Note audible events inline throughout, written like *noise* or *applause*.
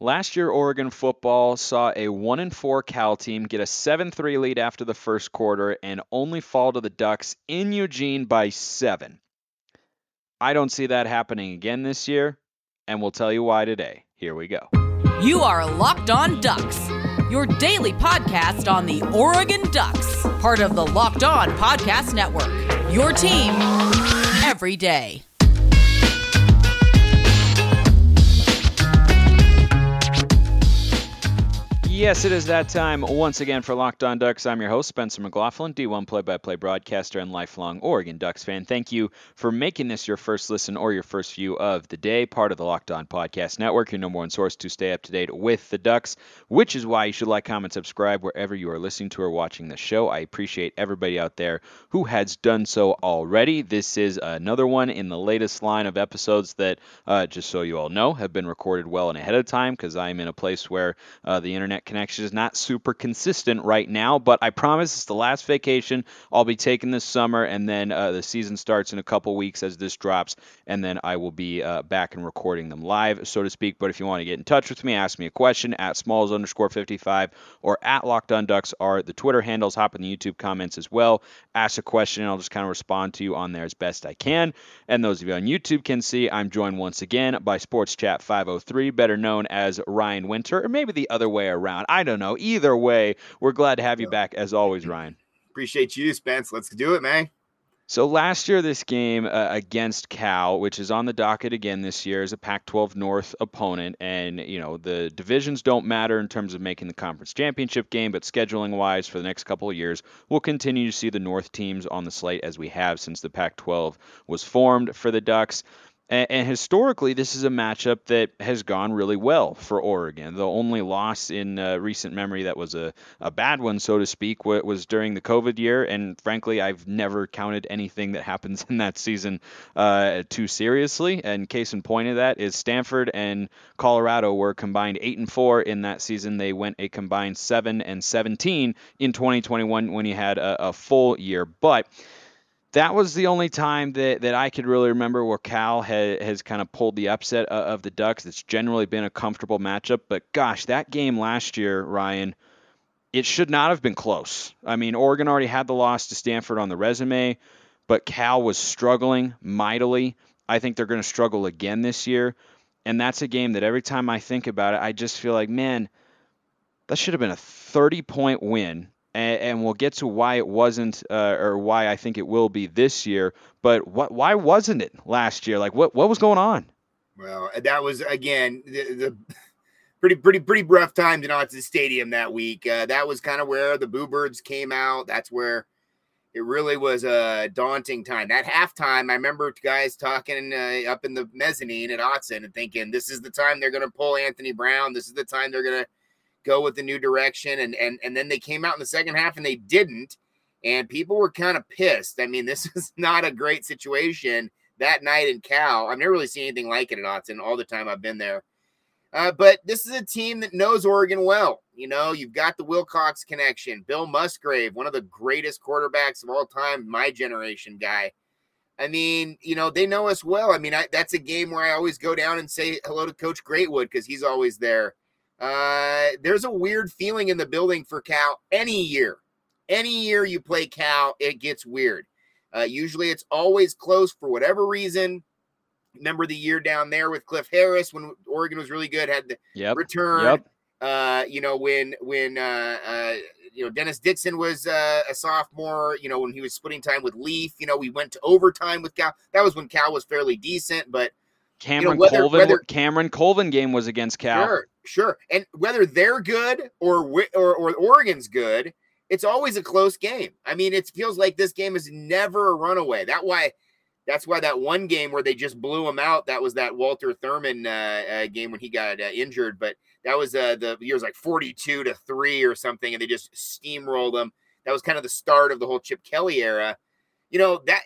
Last year, Oregon football saw a 1 and 4 Cal team get a 7 3 lead after the first quarter and only fall to the Ducks in Eugene by 7. I don't see that happening again this year, and we'll tell you why today. Here we go. You are Locked On Ducks, your daily podcast on the Oregon Ducks, part of the Locked On Podcast Network. Your team every day. Yes, it is that time once again for Locked On Ducks. I'm your host, Spencer McLaughlin, D1 play by play broadcaster and lifelong Oregon Ducks fan. Thank you for making this your first listen or your first view of the day, part of the Locked On Podcast Network, your number one source to stay up to date with the Ducks, which is why you should like, comment, subscribe wherever you are listening to or watching the show. I appreciate everybody out there who has done so already. This is another one in the latest line of episodes that, uh, just so you all know, have been recorded well and ahead of time because I'm in a place where uh, the internet connection is not super consistent right now, but I promise it's the last vacation I'll be taking this summer, and then uh, the season starts in a couple weeks as this drops, and then I will be uh, back and recording them live, so to speak. But if you want to get in touch with me, ask me a question at smalls underscore 55 or at locked on ducks are the Twitter handles. Hop in the YouTube comments as well. Ask a question, and I'll just kind of respond to you on there as best I can. And those of you on YouTube can see I'm joined once again by Sports Chat 503, better known as Rian Winter, or maybe the other way around. I don't know. Either way, we're glad to have you back as always, Rian. Appreciate you, Spence. Let's do it, man. So last year, this game uh, against Cal, which is on the docket again this year, is a Pac-12 North opponent, and you know the divisions don't matter in terms of making the conference championship game, but scheduling-wise, for the next couple of years, we'll continue to see the North teams on the slate as we have since the Pac-12 was formed for the Ducks. And, and, historically, this is a matchup that has gone really well for Oregon. The only loss in uh, recent memory that was a, a bad one, so to speak, was during the COVID year. And frankly, I've never counted anything that happens *laughs* in that season uh, too seriously. And case in point of that is Stanford and Colorado were combined eight and four in that season. They went a combined seven and 17 in 2021 when you had a, a full year. But that was the only time that, that I could really remember where Cal ha, has kind of pulled the upset of, the Ducks. It's generally been a comfortable matchup, but gosh, that game last year, Rian, it should not have been close. I mean, Oregon already had the loss to Stanford on the resume, but Cal was struggling mightily. I think they're going to struggle again this year. And that's a game that every time I think about it, I just feel like, man, that should have been a 30 point win and, and we'll get to why it wasn't uh, or why I think it will be this year. But what why wasn't it last year? Like what what was going on? Well, that was again the, the *laughs* pretty pretty pretty rough time to not to the stadium that week. Uh, that was kind of where the Boo Birds came out. That's where it really was a daunting time. That halftime, I remember guys talking uh, up in the mezzanine at Autzen and thinking, "This is the time they're going to pull Anthony Brown. This is the time they're going to." Go with the new direction. And and and then they came out in the second half and they didn't. And people were kind of pissed. I mean, this *laughs* is not a great situation that night in Cal. I've never really seen anything like it in Autzen all the time I've been there. Uh, but this is a team that knows Oregon well. You know, you've got the Wilcox connection, Bill Musgrave, one of the greatest quarterbacks of all time, my generation guy. I mean, you know, they know us well. I mean, I, that's a game where I always go down and say hello to Coach Greatwood because he's always there. Uh, there's a weird feeling in the building for Cal any year. Any year you play Cal, it gets weird. Uh, usually it's always close for whatever reason. Remember the year down there with Cliff Harris when Oregon was really good, had the yep. return. Yep. Uh, you know, when when uh, uh, you know Dennis Dixon was uh, a sophomore, you know, when he was splitting time with Leaf, you know, we went to overtime with Cal. That was when Cal was fairly decent, but Cameron you know, whether, Colvin whether, Cameron Colvin game was against Cal. Sure, sure. And whether they're good or or, or Oregon's good, it's always a close game. I mean, it feels like this game is never a runaway. That why that's why that one game where they just blew him out, that was that Walter Thurmond uh, uh, game when he got uh, injured, but that was uh, the year was like 42 to 3 or something and they just steamrolled them. That was kind of the start of the whole Chip Kelly era. You know, that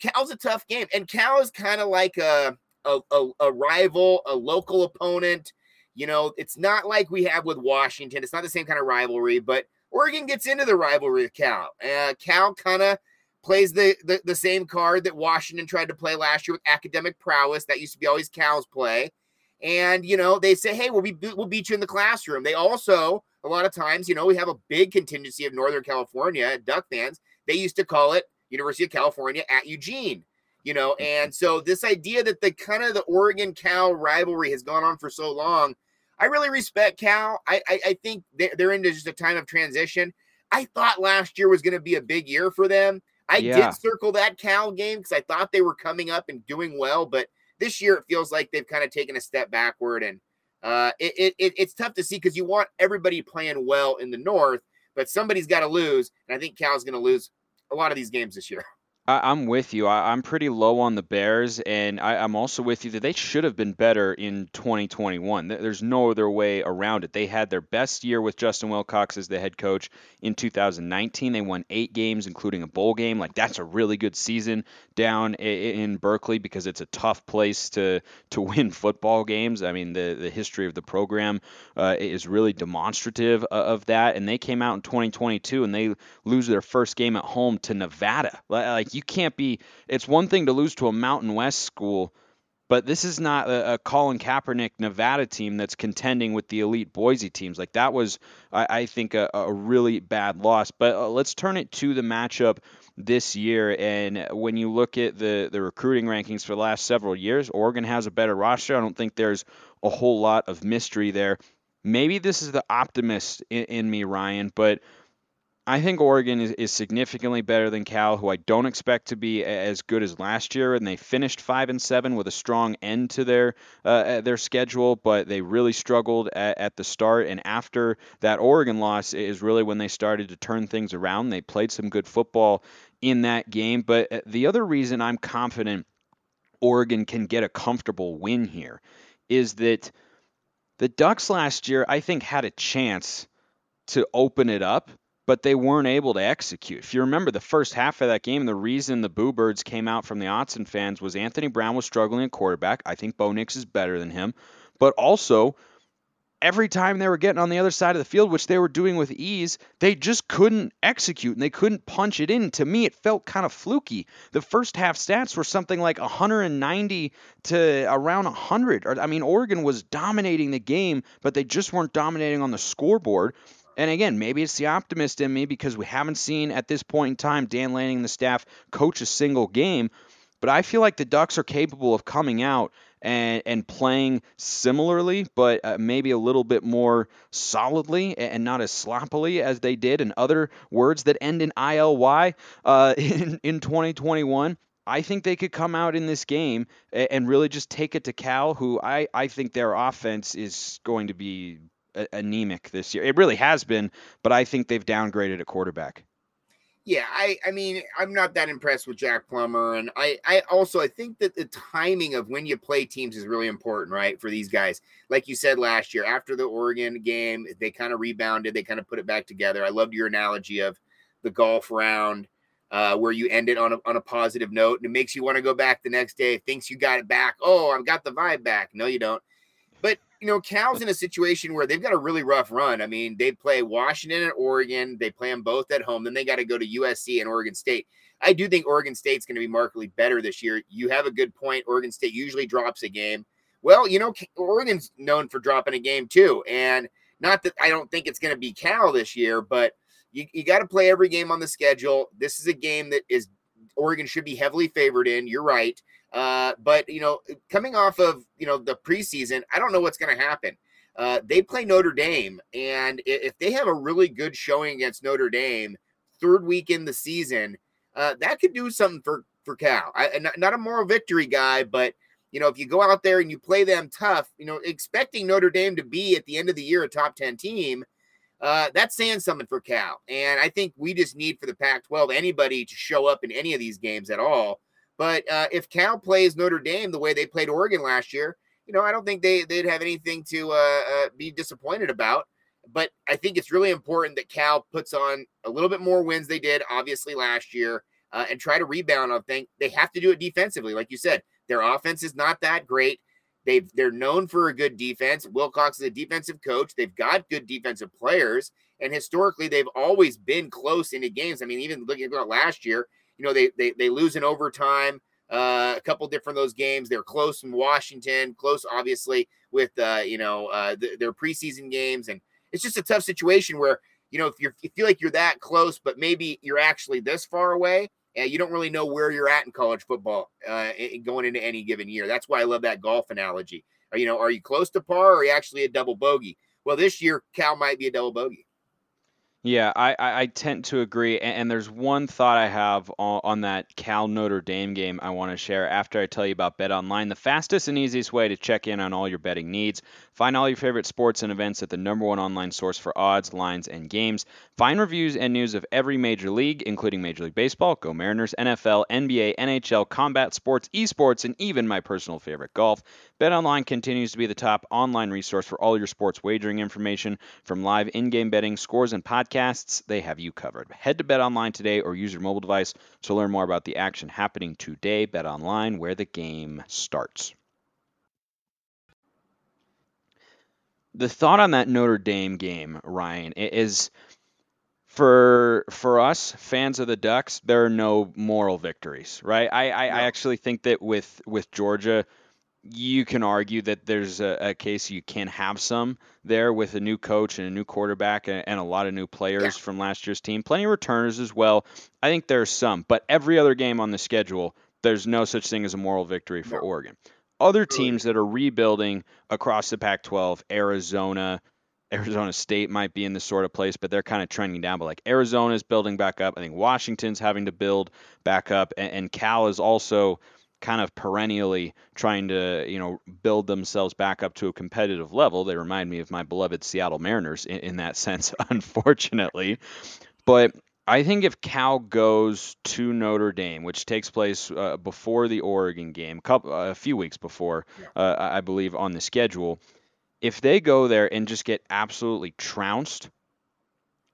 Cal's a tough game and Cal is kind of like a a, a, a rival, a local opponent. You know, it's not like we have with Washington. It's not the same kind of rivalry, but Oregon gets into the rivalry with Cal. Uh, Cal kind of plays the, the, the same card that Washington tried to play last year with academic prowess. That used to be always Cal's play. And you know, they say, "Hey, we'll be we'll beat you in the classroom." They also a lot of times, you know, we have a big contingency of Northern California Duck fans. They used to call it University of California at Eugene, you know, and so this idea that the kind of the Oregon Cal rivalry has gone on for so long, I really respect Cal. I I, I think they're into just a time of transition. I thought last year was going to be a big year for them. I yeah. did circle that Cal game because I thought they were coming up and doing well, but this year it feels like they've kind of taken a step backward and uh, it, it, it's tough to see because you want everybody playing well in the North, but somebody's got to lose. And I think Cal's going to lose a lot of these games this year. I, am with you. I, am pretty low on the Bears, and I, am also with you that they should have been better in 2021. There's no other way around it. They had their best year with Justin Wilcox as the head coach in 2019. They won eight games, including a bowl game. Like that's a really good season down in Berkeley because it's a tough place to to *laughs* win football games. I mean, the the history of the program uh, is really demonstrative of that. And they came out in 2022 and they lose their first game at home to Nevada. Like you can't be. It's one thing to lose to a Mountain West school, but this is not a, a Colin Kaepernick Nevada team that's contending with the elite Boise teams. Like that was, I, I think, a, a, really bad loss. But uh, let's turn it to the matchup this year. And when you look at the the recruiting rankings for the last several years, Oregon has a better roster. I don't think there's a whole lot of mystery there. Maybe this is the optimist in, in me, Rian, but I think Oregon is, is significantly better than Cal, who I don't expect to be as good as last year. And they finished five and seven with a strong end to their uh, uh, their schedule, but they really struggled at, at, the start. And after that Oregon loss is really when they started to turn things around. They played some good football in that game. But uh, the other reason I'm confident Oregon can get a comfortable win here is that the Ducks last year, I think, had a chance to open it up but they weren't able to execute. If you remember the first half of that game, the reason the Boo Birds came out from the Autzen fans was Anthony Brown was struggling at quarterback. I think Bo Nix is better than him, but also every time they were getting on the other side of the field, which they were doing with ease, they just couldn't execute and they couldn't punch it in. To me, it felt kind of fluky. The first half stats were something like 190 to around 100. I mean, Oregon was dominating the game, but they just weren't dominating on the scoreboard. And again, maybe it's the optimist in me because we haven't seen at this point in time Dan Lanning and the staff coach a single game. But I feel like the Ducks are capable of coming out and, and playing similarly, but uh, maybe a little bit more solidly and not as sloppily as they did in other words that end in ILY uh, *laughs* in, in 2021. I think they could come out in this game and really just take it to Cal, who I, I think their offense is going to be anemic this year. It really has been, but I think they've downgraded at quarterback. Yeah, I I mean, I'm not that impressed with Jack Plummer and I I also I think that the timing of when you play teams is really important, right? For these guys. Like you said last year after the Oregon game, they kind of rebounded, they kind of put it back together. I loved your analogy of the golf round. Uh, where you end it on a, on a positive note and it makes you want to go back the next day, thinks you got it back. Oh, I've got the vibe back. No, you don't. But you know, Cal's in a situation where they've got a really rough run. I mean, they play Washington and Oregon. They play them both at home. Then they got to go to USC and Oregon State. I do think Oregon State's going to be markedly better this year. You have a good point. Oregon State usually drops a game. Well, you know, Oregon's known for dropping a game too. And not that I don't think it's going to be Cal this year, but you, you got to play every game on the schedule. This is a game that is Oregon should be heavily favored in. You're right. Uh, but you know, coming off of you know the preseason, I don't know what's going to happen. Uh, they play Notre Dame, and if they have a really good showing against Notre Dame, third week in the season, uh, that could do something for for Cal. I, not, not a moral victory guy, but you know, if you go out there and you play them tough, you know, expecting Notre Dame to be at the end of the year a top ten team, uh, that's saying something for Cal. And I think we just need for the Pac-12 anybody to show up in any of these games at all but uh, if Cal plays Notre Dame the way they played Oregon last year, you know, I don't think they, they'd have anything to uh, uh, be disappointed about. But I think it's really important that Cal puts on a little bit more wins they did, obviously, last year uh, and try to rebound on things. They have to do it defensively. Like you said, their offense is not that great. They've they're known for a good defense. Wilcox is a defensive coach. They've got good defensive players, and historically they've always been close into games. I mean, even looking at last year, you know, they they, they lose in overtime Uh, a couple different those games. They're close in Washington, close obviously with uh, you know uh, th- their preseason games, and it's just a tough situation where you know if you feel like you're that close, but maybe you're actually this far away, and you don't really know where you're at in college football uh, going into any given year. That's why I love that golf analogy. You know, are you close to par or are you actually a double bogey? Well, this year Cal might be a double bogey. Yeah, I, I, tend to agree. And, there's one thought I have on, on that Cal Notre Dame game I want to share after I tell you about BetOnline, the fastest and easiest way to check in on all your betting needs. Find all your favorite sports and events at the number one online source for odds, lines, and games. Find reviews and news of every major league, including Major League Baseball, Go Mariners, NFL, NBA, NHL, combat sports, esports, and even my personal favorite, golf. BetOnline continues to be the top online resource for all your sports wagering information, from live in-game betting, scores, and podcasts. They have you covered. Head to BetOnline today or use your mobile device to learn more about the action happening today. BetOnline, where the game starts. The thought on that Notre Dame game, Rian, is for for us fans of the Ducks, there are no moral victories, right? I I, no. I actually think that with with Georgia you can argue that there's a, a, case you can have some there with a new coach and a new quarterback and, and a lot of new players yeah. from last year's team. Plenty of returners as well. I think there's some, but every other game on the schedule, there's no such thing as a moral victory for no. Oregon. Other teams that are rebuilding across the Pac 12, Arizona, Arizona State might be in this sort of place, but they're kind of trending down. But like Arizona's building back up. I think Washington's having to build back up, and, and Cal is also kind of perennially trying to you know build themselves back up to a competitive level. They remind me of my beloved Seattle Mariners in, in that sense, *laughs* unfortunately. But I think if Cal goes to Notre Dame, which takes place uh, before the Oregon game, couple, uh, a few weeks before, uh, I believe, on the schedule, if they go there and just get absolutely trounced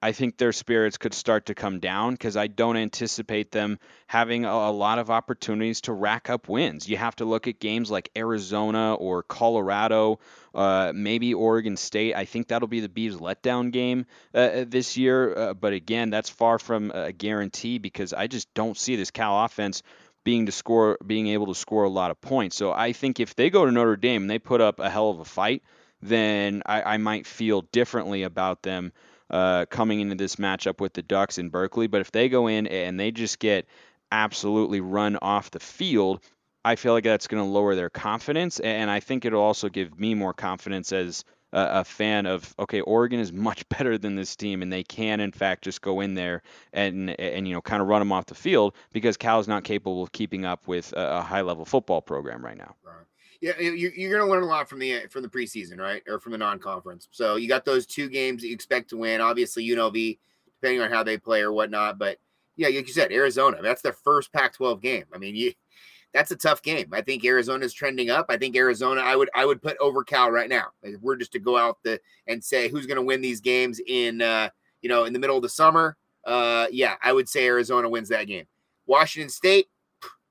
I think their spirits could start to come down because I don't anticipate them having a, a, lot of opportunities to rack up wins. You have to look at games like Arizona or Colorado, uh, maybe Oregon State. I think that'll be the Beavs' letdown game uh, uh this year. Uh, but again, that's far from a guarantee because I just don't see this Cal offense being to score, being able to score a lot of points. So I think if they go to Notre Dame and they put up a hell of a fight, then I, I might feel differently about them uh, coming into this matchup with the Ducks in Berkeley. But if they go in and they just get absolutely run off the field, I feel like that's going to lower their confidence. And I think it'll also give me more confidence as a, fan of, okay, Oregon is *laughs* much better than this team, and they can, in fact, just go in there and, and you know, kind of run them off the field because Cal's not capable of keeping up with a, a high level football program right now. Right yeah, you, you're going to learn a lot from the from the preseason, right, or from the non-conference. So you got those two games that you expect to win. Obviously, UNLV, depending on how they play or whatnot. But yeah, like you said, Arizona. That's their first Pac-12 game. I mean, you that's a tough game. I think Arizona's trending up. I think Arizona. I would I would put over Cal right now. Like if we're just to go out the and say who's going to win these games in uh, you know in the middle of the summer. Uh, yeah, I would say Arizona wins that game. Washington State,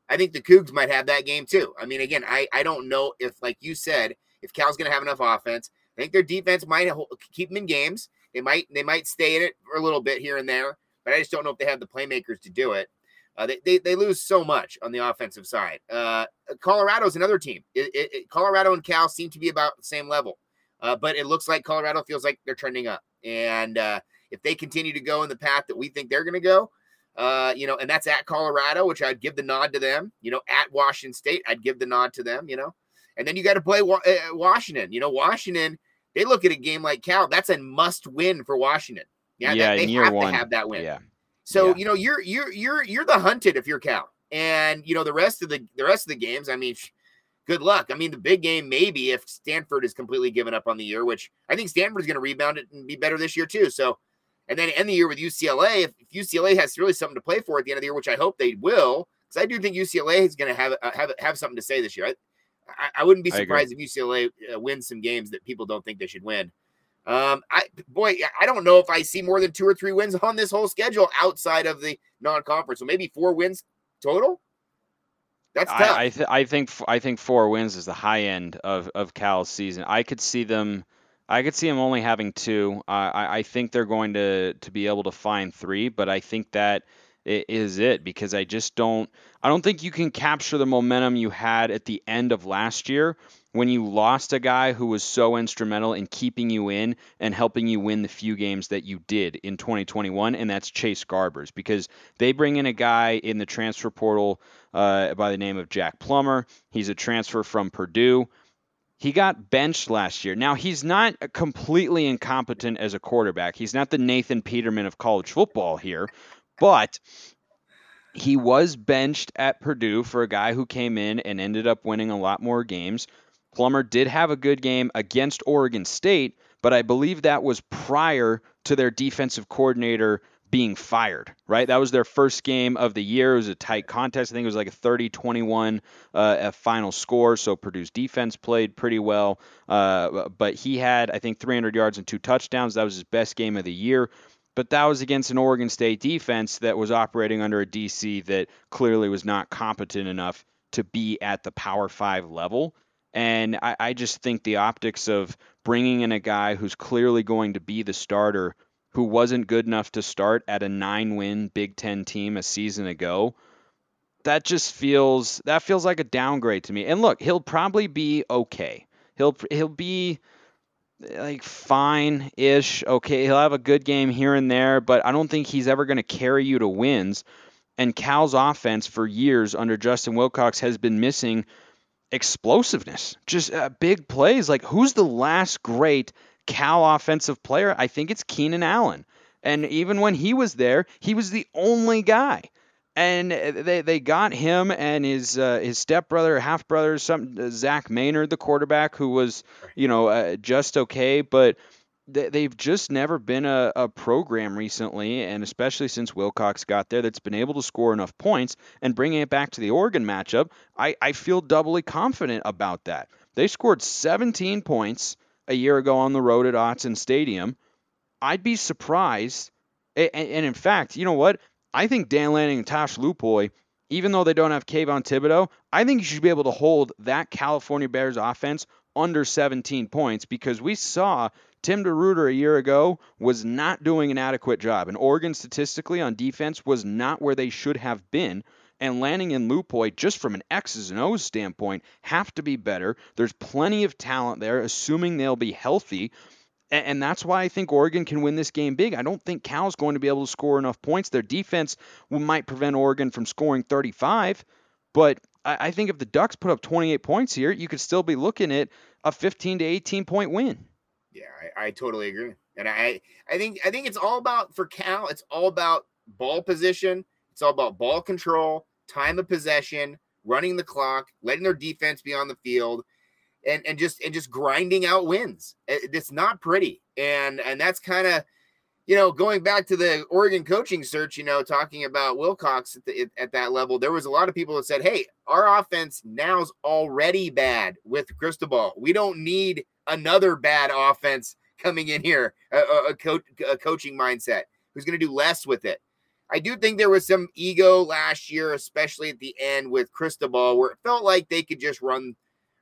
I think the Cougs might have that game too. I mean, again, I, I don't know if, like you said, if Cal's going to have enough offense. I think their defense might keep them in games. They might they might stay in it for a little bit here and there, but I just don't know if they have the playmakers to do it. Uh, they, they, they lose so much on the offensive side. Uh, Colorado's another team. It, it, Colorado and Cal seem to be about the same level, uh, but it looks like Colorado feels like they're trending up. And uh, if they continue to go in the path that we think they're going to go, uh, you know, and that's at Colorado, which I'd give the nod to them. You know, at Washington State, I'd give the nod to them. You know, and then you got to play uh, Washington. You know, Washington. They look at a game like Cal. That's a must win for Washington. Yeah, yeah they have one. to have that win. Yeah. So yeah. you know, you're you're you're you're the hunted if you're Cal, and you know the rest of the the rest of the games. I mean, good luck. I mean, the big game maybe if Stanford is completely given up on the year, which I think Stanford is going to rebound it and be better this year too. So and then end the year with UCLA. If, if, UCLA has really something to play for at the end of the year, which I hope they will, because I do think UCLA is going to have uh, have have something to say this year. I, I, I wouldn't be surprised if UCLA uh, wins some games that people don't think they should win. Um, I boy, I don't know if I see more than two or three wins on this whole schedule outside of the non-conference. So maybe four wins total. That's tough. I I, th- I think I think four wins is the high end of of Cal's season. I could see them I could see them only having two. Uh, I, I think they're going to to be able to find three, but I think that is it because I just don't I don't think you can capture the momentum you had at the end of last year when you lost a guy who was so instrumental in keeping you in and helping you win the few games that you did in 2021 and that's Chase Garbers because they bring in a guy in the transfer portal uh, by the name of Jack Plummer. He's a transfer from Purdue. He got benched last year. Now, he's not completely incompetent as a quarterback. He's not the Nathan Peterman of college football here, but he was benched at Purdue for a guy who came in and ended up winning a lot more games. Plummer did have a good game against Oregon State, but I believe that was prior to their defensive coordinator being fired, right? That was their first game of the year. It was a tight contest. I think it was like a 30 21 uh, final score. So Purdue's defense played pretty well. Uh, but he had, I think, 300 yards and two touchdowns. That was his best game of the year but that was against an Oregon State defense that was operating under a DC that clearly was not competent enough to be at the Power Five level. And I, I, just think the optics of bringing in a guy who's clearly going to be the starter, who wasn't good enough to start at a nine-win Big Ten team a season ago, that just feels that feels like a downgrade to me. And look, he'll probably be okay. He'll he'll be like fine ish. Okay, he'll have a good game here and there, but I don't think he's ever going to carry you to wins. And Cal's offense for years under Justin Wilcox has been missing explosiveness, just uh, big plays. Like, who's the last great Cal offensive player? I think it's Keenan Allen. And even when he was there, he was the only guy and they they got him and his uh, his stepbrother, half brother, some uh, Zach Maynard, the quarterback, who was you know uh, just okay, but they, have just never been a, a program recently, and especially since Wilcox got there, that's been able to score enough points. And bringing it back to the Oregon matchup, I, I feel doubly confident about that. They scored 17 points a year ago on the road at Autzen Stadium. I'd be surprised. And, in fact, you know what? I think Dan Lanning and Tosh Lupoi, even though they don't have Kayvon Thibodeaux, I think you should be able to hold that California Bears offense under 17 points because we saw Tim DeRuyter a year ago was not doing an adequate job. And Oregon statistically on defense was not where they should have been. And Lanning and Lupoi, just from an X's and O's standpoint, have to be better. There's plenty of talent there, assuming they'll be healthy. And that's why I think Oregon can win this game big. I don't think Cal's going to be able to score enough points. Their defense might prevent Oregon from scoring 35, but I think if the Ducks put up 28 points here, you could still be looking at a 15 to 18 point win. Yeah, I, I totally agree. And I, I think I think it's all about for Cal, it's all about ball position, it's all about ball control, time of possession, running the clock, letting their defense be on the field and and just and just grinding out wins. It's not pretty, and and that's kind of you know going back to the Oregon coaching search. You know, talking about Wilcox at, the, at that level, there was a lot of people that said, "Hey, our offense now's already bad with Cristobal. We don't need another bad offense." Coming in here, a, a, coach, a coaching mindset who's going to do less with it. I do think there was some ego last year, especially at the end with Cristobal, where it felt like they could just run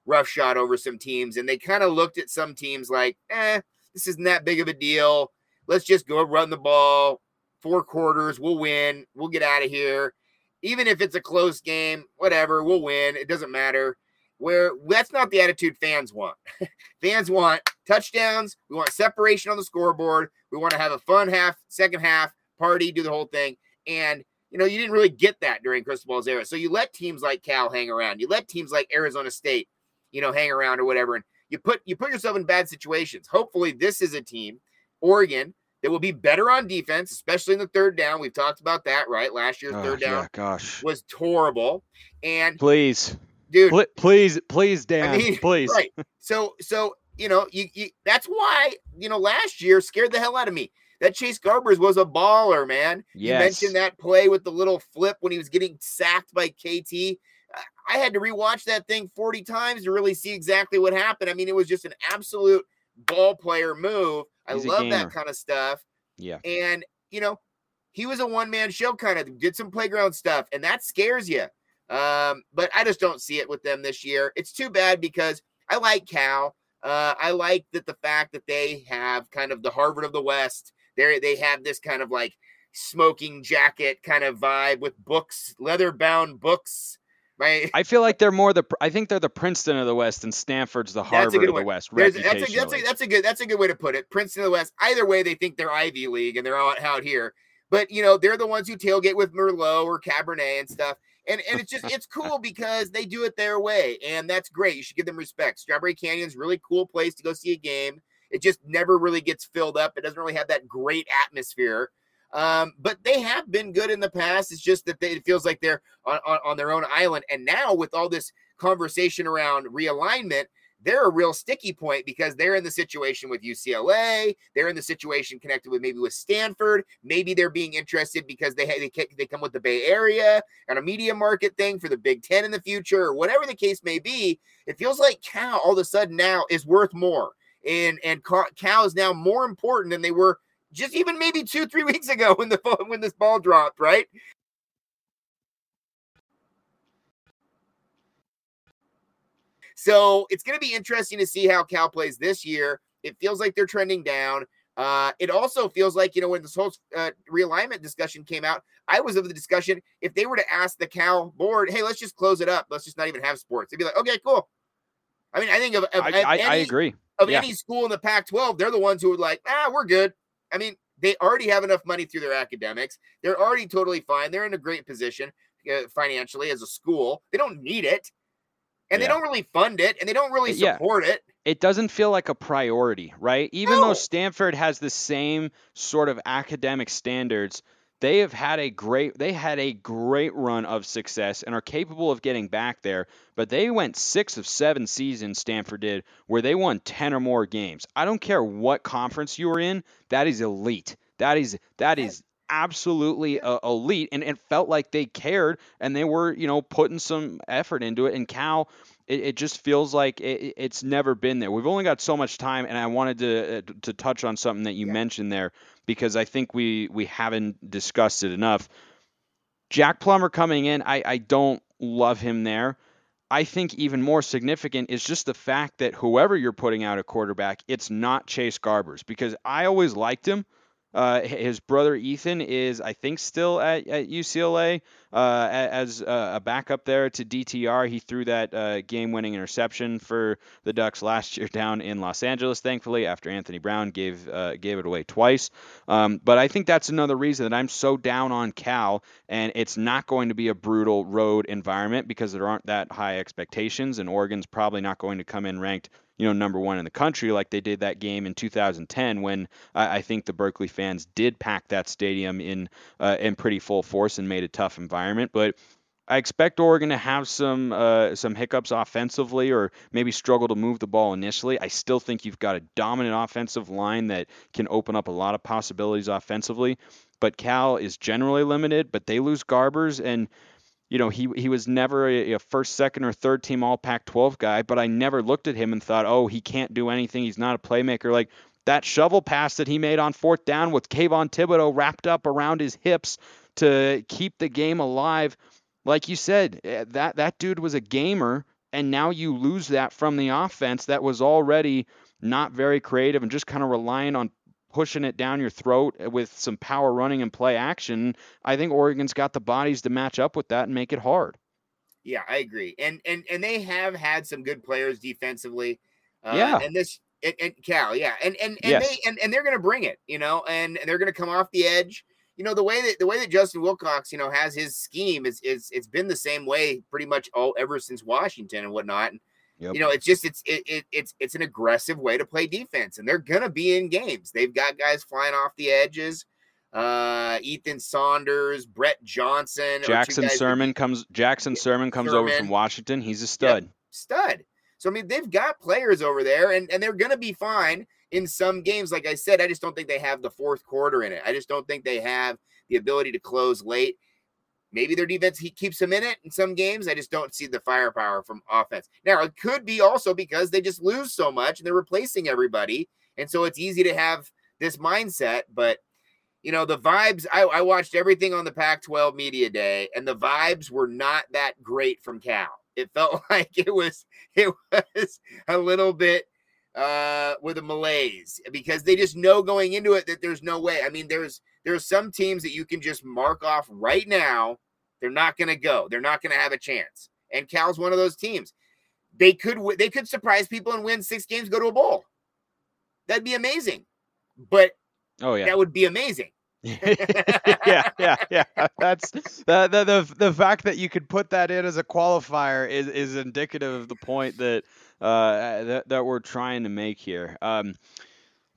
roughshod over some teams, and they kind of looked at some teams like, eh, this isn't that big of a deal. Let's just go run the ball. Four quarters, we'll win. We'll get out of here. Even if it's a close game, whatever, we'll win. It doesn't matter. Where that's not the attitude fans want. *laughs* fans want touchdowns. We want separation on the scoreboard. We want to have a fun half, second half party, do the whole thing. And you know, you didn't really get that during Cristobal's era. So you let teams like Cal hang around. You let teams like Arizona State you know, hang around or whatever. And you put you put yourself in bad situations. Hopefully, this is a team, Oregon, that will be better on defense, especially in the third down. We've talked about that, right? Last year's oh, third down, yeah, gosh, was horrible. And please, dude, pl- please, please, Dan, I mean, please. Right. So, so you know, you, you that's why you know last year scared the hell out of me. That Chase Garbers was a baller, man. Yes. You mentioned that play with the little flip when he was getting sacked by KT. I had to rewatch that thing 40 times to really see exactly what happened. I mean, it was just an absolute ball player move. He's I love that kind of stuff. Yeah. And, you know, he was a one man show kind of did some playground stuff, and that scares you. Um, but I just don't see it with them this year. It's too bad because I like Cal. Uh, I like that the fact that they have kind of the Harvard of the West. They they have this kind of like smoking jacket kind of vibe with books, leather bound books. Right. *laughs* I feel like they're more the. I think they're the Princeton of the West, and Stanford's the Harvard of the West. That's a, that's, a, that's a good that's a good way to put it. Princeton of the West. Either way, they think they're Ivy League and they're out, out here. But you know, they're the ones who tailgate with Merlot or Cabernet and stuff. And and it's just it's cool because they do it their way, and that's great. You should give them respect. Strawberry Canyon's really cool place to go see a game. It just never really gets filled up. It doesn't really have that great atmosphere. Um, but they have been good in the past. It's just that they, it feels like they're on, on, on their own island. And now with all this conversation around realignment, they're a real sticky point because they're in the situation with UCLA. They're in the situation connected with maybe with Stanford. Maybe they're being interested because they they they come with the Bay Area and a media market thing for the Big Ten in the future, or whatever the case may be. It feels like Cal all of a sudden now is worth more, and and Cal is now more important than they were just even maybe two, three *laughs* weeks ago when the when this ball dropped, right? So it's going to be interesting to see how Cal plays this year. It feels like they're trending down. Uh, it also feels like, you know, when this whole uh, realignment discussion came out, I was of the discussion. If they were to ask the Cal board, hey, let's just close it up, let's just not even have sports, they'd be like, okay, cool. I mean, I think of, of I, I, any, I, agree. Of yeah. any school in the Pac 12, they're the ones who are like, ah, we're good. I mean, they already have enough money through their academics. They're already totally fine. They're in a great position uh, financially as a school. They don't need it. And yeah. they don't really fund it and they don't really support yeah. it. It doesn't feel like a priority, right? Even no. though Stanford has the same sort of academic standards, they have had a great they had a great run of success and are capable of getting back there but they went six of seven seasons stanford did where they won 10 or more games. I don't care what conference you were in that is elite. That is that is absolutely uh, elite and it felt like they cared and they were you know putting some effort into it and cal it, it just feels like it, it's never been there. We've only got so much time, and I wanted to uh, to touch on something that you yeah. mentioned there because I think we we haven't discussed it enough. Jack Plummer coming in, I, I don't love him there. I think even more significant is just the fact that whoever you're putting out a quarterback, it's not Chase Garbers because I always liked him. Uh, his brother Ethan is, I think, still at, at UCLA uh, as a backup there to DTR. He threw that uh, game-winning interception for the Ducks last year down in Los Angeles, thankfully, after Anthony Brown gave uh, gave it away twice. Um, but I think that's another reason that I'm so down on Cal, and it's not going to be a brutal road environment because there aren't that high expectations, and Oregon's probably not going to come in ranked you know number one in the country like they did that game in 2010 when I, I think the Berkeley fans did pack that stadium in uh, in pretty full force and made a tough environment. But I expect Oregon to have some uh, some hiccups offensively, or maybe struggle to move the ball initially. I still think you've got a dominant offensive line that can open up a lot of possibilities offensively. But Cal is generally limited, but they lose Garbers and you know, he he was never a, a, first, second, or third team All Pac-12 guy, but I never looked at him and thought, oh, he can't do anything. He's not a playmaker. Like that shovel pass that he made on fourth down with Kayvon Thibodeaux wrapped up around his hips to keep the game alive. Like you said, eh, that that dude was a gamer, and now you lose that from the offense that was already not very creative and just kind of relying on pushing it down your throat with some power running and play action, I think Oregon's got the bodies to match up with that and make it hard. Yeah, I agree. And and and they have had some good players defensively. Uh, yeah. And this and, and, Cal, yeah. And and and yes. they and, and they're gonna bring it, you know, and, and they're gonna come off the edge. You know, the way that the way that Justin Wilcox, you know, has his scheme is is it's been the same way pretty much all ever since Washington and whatnot. And Yep. You know, it's just it's it, it, it's it's an aggressive way to play defense, and they're gonna be in games. They've got guys flying off the edges. Uh, Ethan Saunders, Brett Johnson, Jackson Sirmon comes. Jackson Sirmon comes Sirmon. over from Washington. He's a stud. Yep. Stud. So I mean, they've got players over there, and and they're gonna be fine in some games. Like I said, I just don't think they have the fourth quarter in it. I just don't think they have the ability to close late. Maybe their defense he keeps them in it in some games. I just don't see the firepower from offense. Now it could be also because they just lose so much and they're replacing everybody, and so it's easy to have this mindset. But you know the vibes. I, I watched everything on the Pac-12 media day, and the vibes were not that great from Cal. It felt *laughs* like it was it was a little bit uh, with a malaise because they just know going into it that there's no way. I mean, there's there's some teams that you can just mark off right now. They're not going to go. They're not going to have a chance. And Cal's one of those teams. They could they could surprise people and win six games, go to a bowl. That'd be amazing. But oh yeah, that would be amazing. *laughs* yeah, yeah, yeah. That's the, the the the fact that you could put that in as a qualifier is is indicative of the point that uh, that, that we're trying to make here. Um,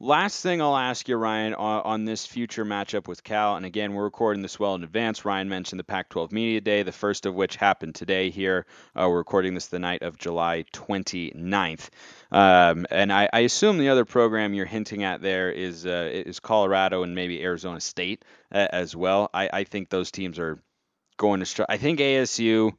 Last thing I'll ask you, Rian, on, this future matchup with Cal, and again, we're recording this well in advance. Rian mentioned the Pac 12 Media Day, the first of which happened today here. Uh, we're recording this the night of July 29th. Um, and I, I, assume the other program you're hinting at there is, uh, is Colorado and maybe Arizona State uh, as well. I, I, think those teams are going to struggle. I think ASU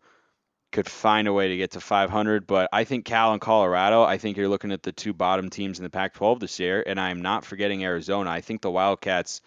could find a way to get to 500. But I think Cal and Colorado, I think you're looking at the two bottom teams in the Pac 12 this year. And I'm not forgetting Arizona. I think the Wildcats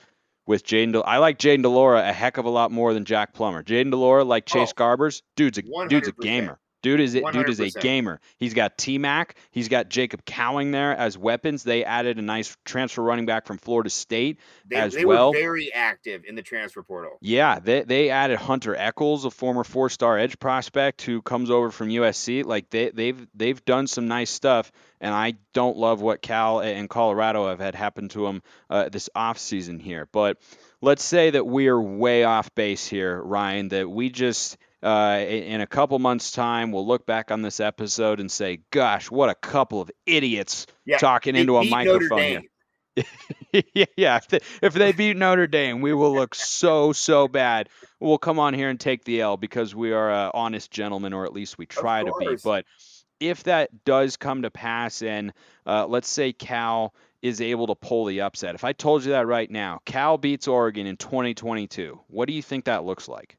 with Jayden, De- I like Jayden de Laura a heck of a lot more than Jack Plummer. Jayden de Laura, like Chase oh, Garbers, dude's a 100%. dude's a gamer. Dude is it. Dude is a gamer. He's got T Mac. He's got Jacob Cowing there as weapons. They added a nice transfer running back from Florida State they, as they well. They were very active in the transfer portal. Yeah, they they added Hunter Echols, a former four star edge prospect who comes over from USC. Like they they've they've done some nice stuff, and I don't love what Cal and Colorado have had happen to them uh, this offseason here. But let's say that we are way off base here, Rian. That we just uh, in a couple months' time, we'll look back on this episode and say, "Gosh, what a couple of idiots yeah, talking into a microphone here." *laughs* yeah, if they, if they beat Notre Dame, we will look so so bad. We'll come on here and take the L because we are uh, honest gentlemen, or at least we try to be. But if that does come to pass, and uh, let's say Cal is able to pull the upset, if I told you that right now, Cal beats Oregon in 2022, what do you think that looks like?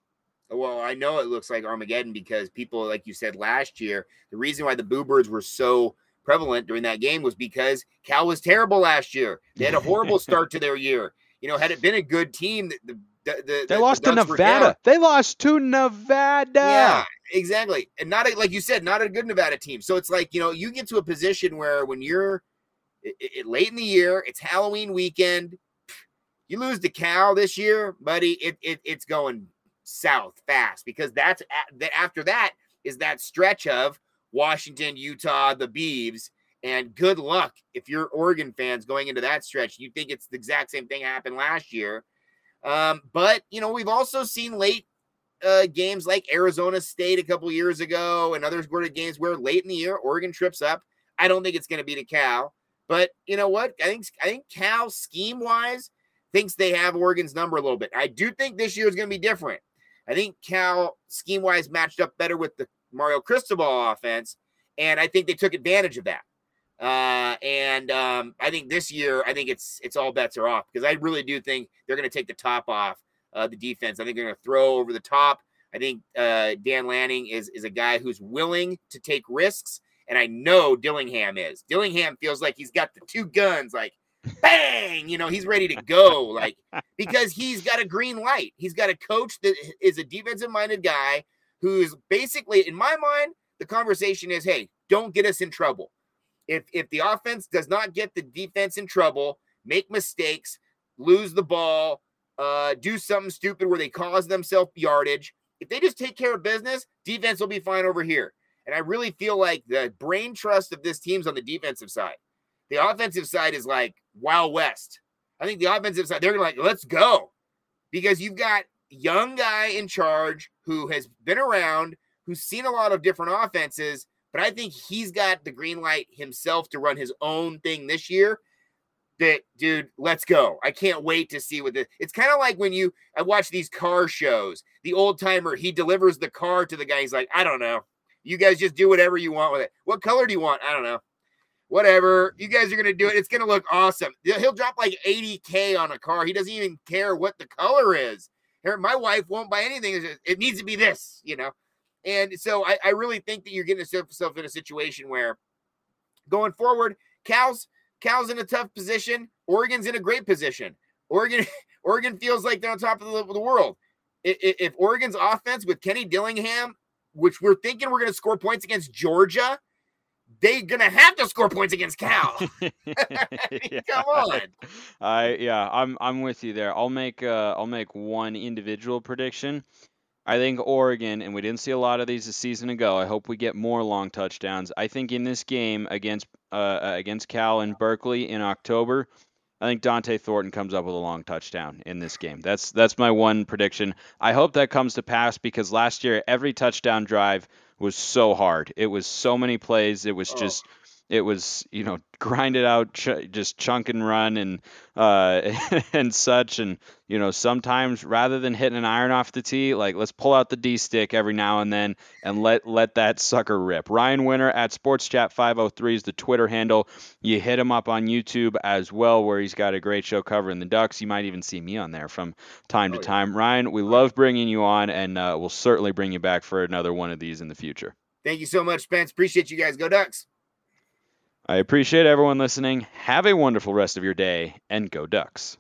Well, I know it looks like Armageddon because people, like you said last year, the reason why the Boo Birds were so prevalent during that game was because Cal was terrible last year. They had a horrible *laughs* start to their year. You know, had it been a good team, the, the, the they lost to Nevada. They lost to Nevada. Yeah, exactly. And not a, like you said, not a good Nevada team. So it's like you know, you get to a position where when you're it, it, late in the year, it's Halloween weekend. You lose to Cal this year, buddy. It, it it's going south fast because that's that after that is that stretch of Washington, Utah, the Beavs. And good luck if you're Oregon fans going into that stretch. You think it's the exact same thing happened last year. Um, but, you know, we've also seen late uh, games like Arizona State a couple years ago and other sort of games where late in the year Oregon trips up. I don't think it's going to be to Cal, but you know what? I think I think Cal scheme wise thinks they have Oregon's number a little bit. I do think this year is going to be different. I think Cal scheme wise matched up better with the Mario Cristobal offense, and I think they took advantage of that. Uh, and um, I think this year, I think it's it's all bets are off because I really do think they're going to take the top off uh, the defense. I think they're going to throw over the top. I think uh, Dan Lanning is is a guy who's willing to take risks, and I know Dillingham is. Dillingham feels like he's got the two guns, like bang, you know, he's ready to go. Like, because he's got a green light. He's got a coach that is a defensive minded guy who's basically, in my mind, the conversation is, hey, don't get us in trouble. If if the offense does not get the defense in trouble, make mistakes, lose the ball, uh, do something stupid where they cause themselves yardage. If they just take care of business, defense will be fine over here. And I really feel like the brain trust of this team's on the defensive side. The offensive side is like Wild West. I think the offensive side, they're like, let's go. Because you've got young guy in charge who has been around, who's seen a lot of different offenses, but I think he's got the green light himself to run his own thing this year. That dude, let's go. I can't wait to see what this. it's kind of like when you I watch these car shows. The old timer, he delivers the car to the guy. He's like, I don't know. You guys just do whatever you want with it. What color do you want? I don't know whatever. You guys are gonna do it. It's gonna look awesome. He'll drop like 80k on a car. He doesn't even care what the color is. My wife won't buy anything. It needs to be this, you know. And so I, I really think that you're getting yourself in a situation where going forward, Cal's Cal's in a tough position. Oregon's in a great position. Oregon *laughs* Oregon feels like they're on top of the, the world. If, if Oregon's offense with Kenny Dillingham, which we're thinking we're going to score points against Georgia, they're gonna have to score points against *laughs* Cal. Yeah. *laughs* Come on. I yeah, I'm I'm with you there. I'll make uh I'll make one individual prediction. I think Oregon, and we didn't see a lot of these a season ago. I hope we get more long touchdowns. I think in this game against uh, uh, against Cal and Berkeley in October, I think Dont'e Thornton comes up with a long touchdown in this game. That's that's my one prediction. I hope that comes to pass because last year every touchdown drive was so hard. It was so many plays. It was Oh. just it was you know grind it out, ch- just chunk and run and uh, *laughs* and such. And you know sometimes rather than hitting an iron off the tee, like let's pull out the D stick every now and then and let let that sucker rip. Rian Winter at Sports Chat 503 is the Twitter handle. You hit him up on YouTube as well, where he's got a great show covering the Ducks. You might even see me on there from time Oh, to yeah. time. Rian, we love bringing you on, and uh, we'll certainly bring you back for another one of these in the future. Thank you so much, Spence. Appreciate you guys. Go Ducks. I appreciate everyone listening. Have a wonderful rest of your day, and go Ducks.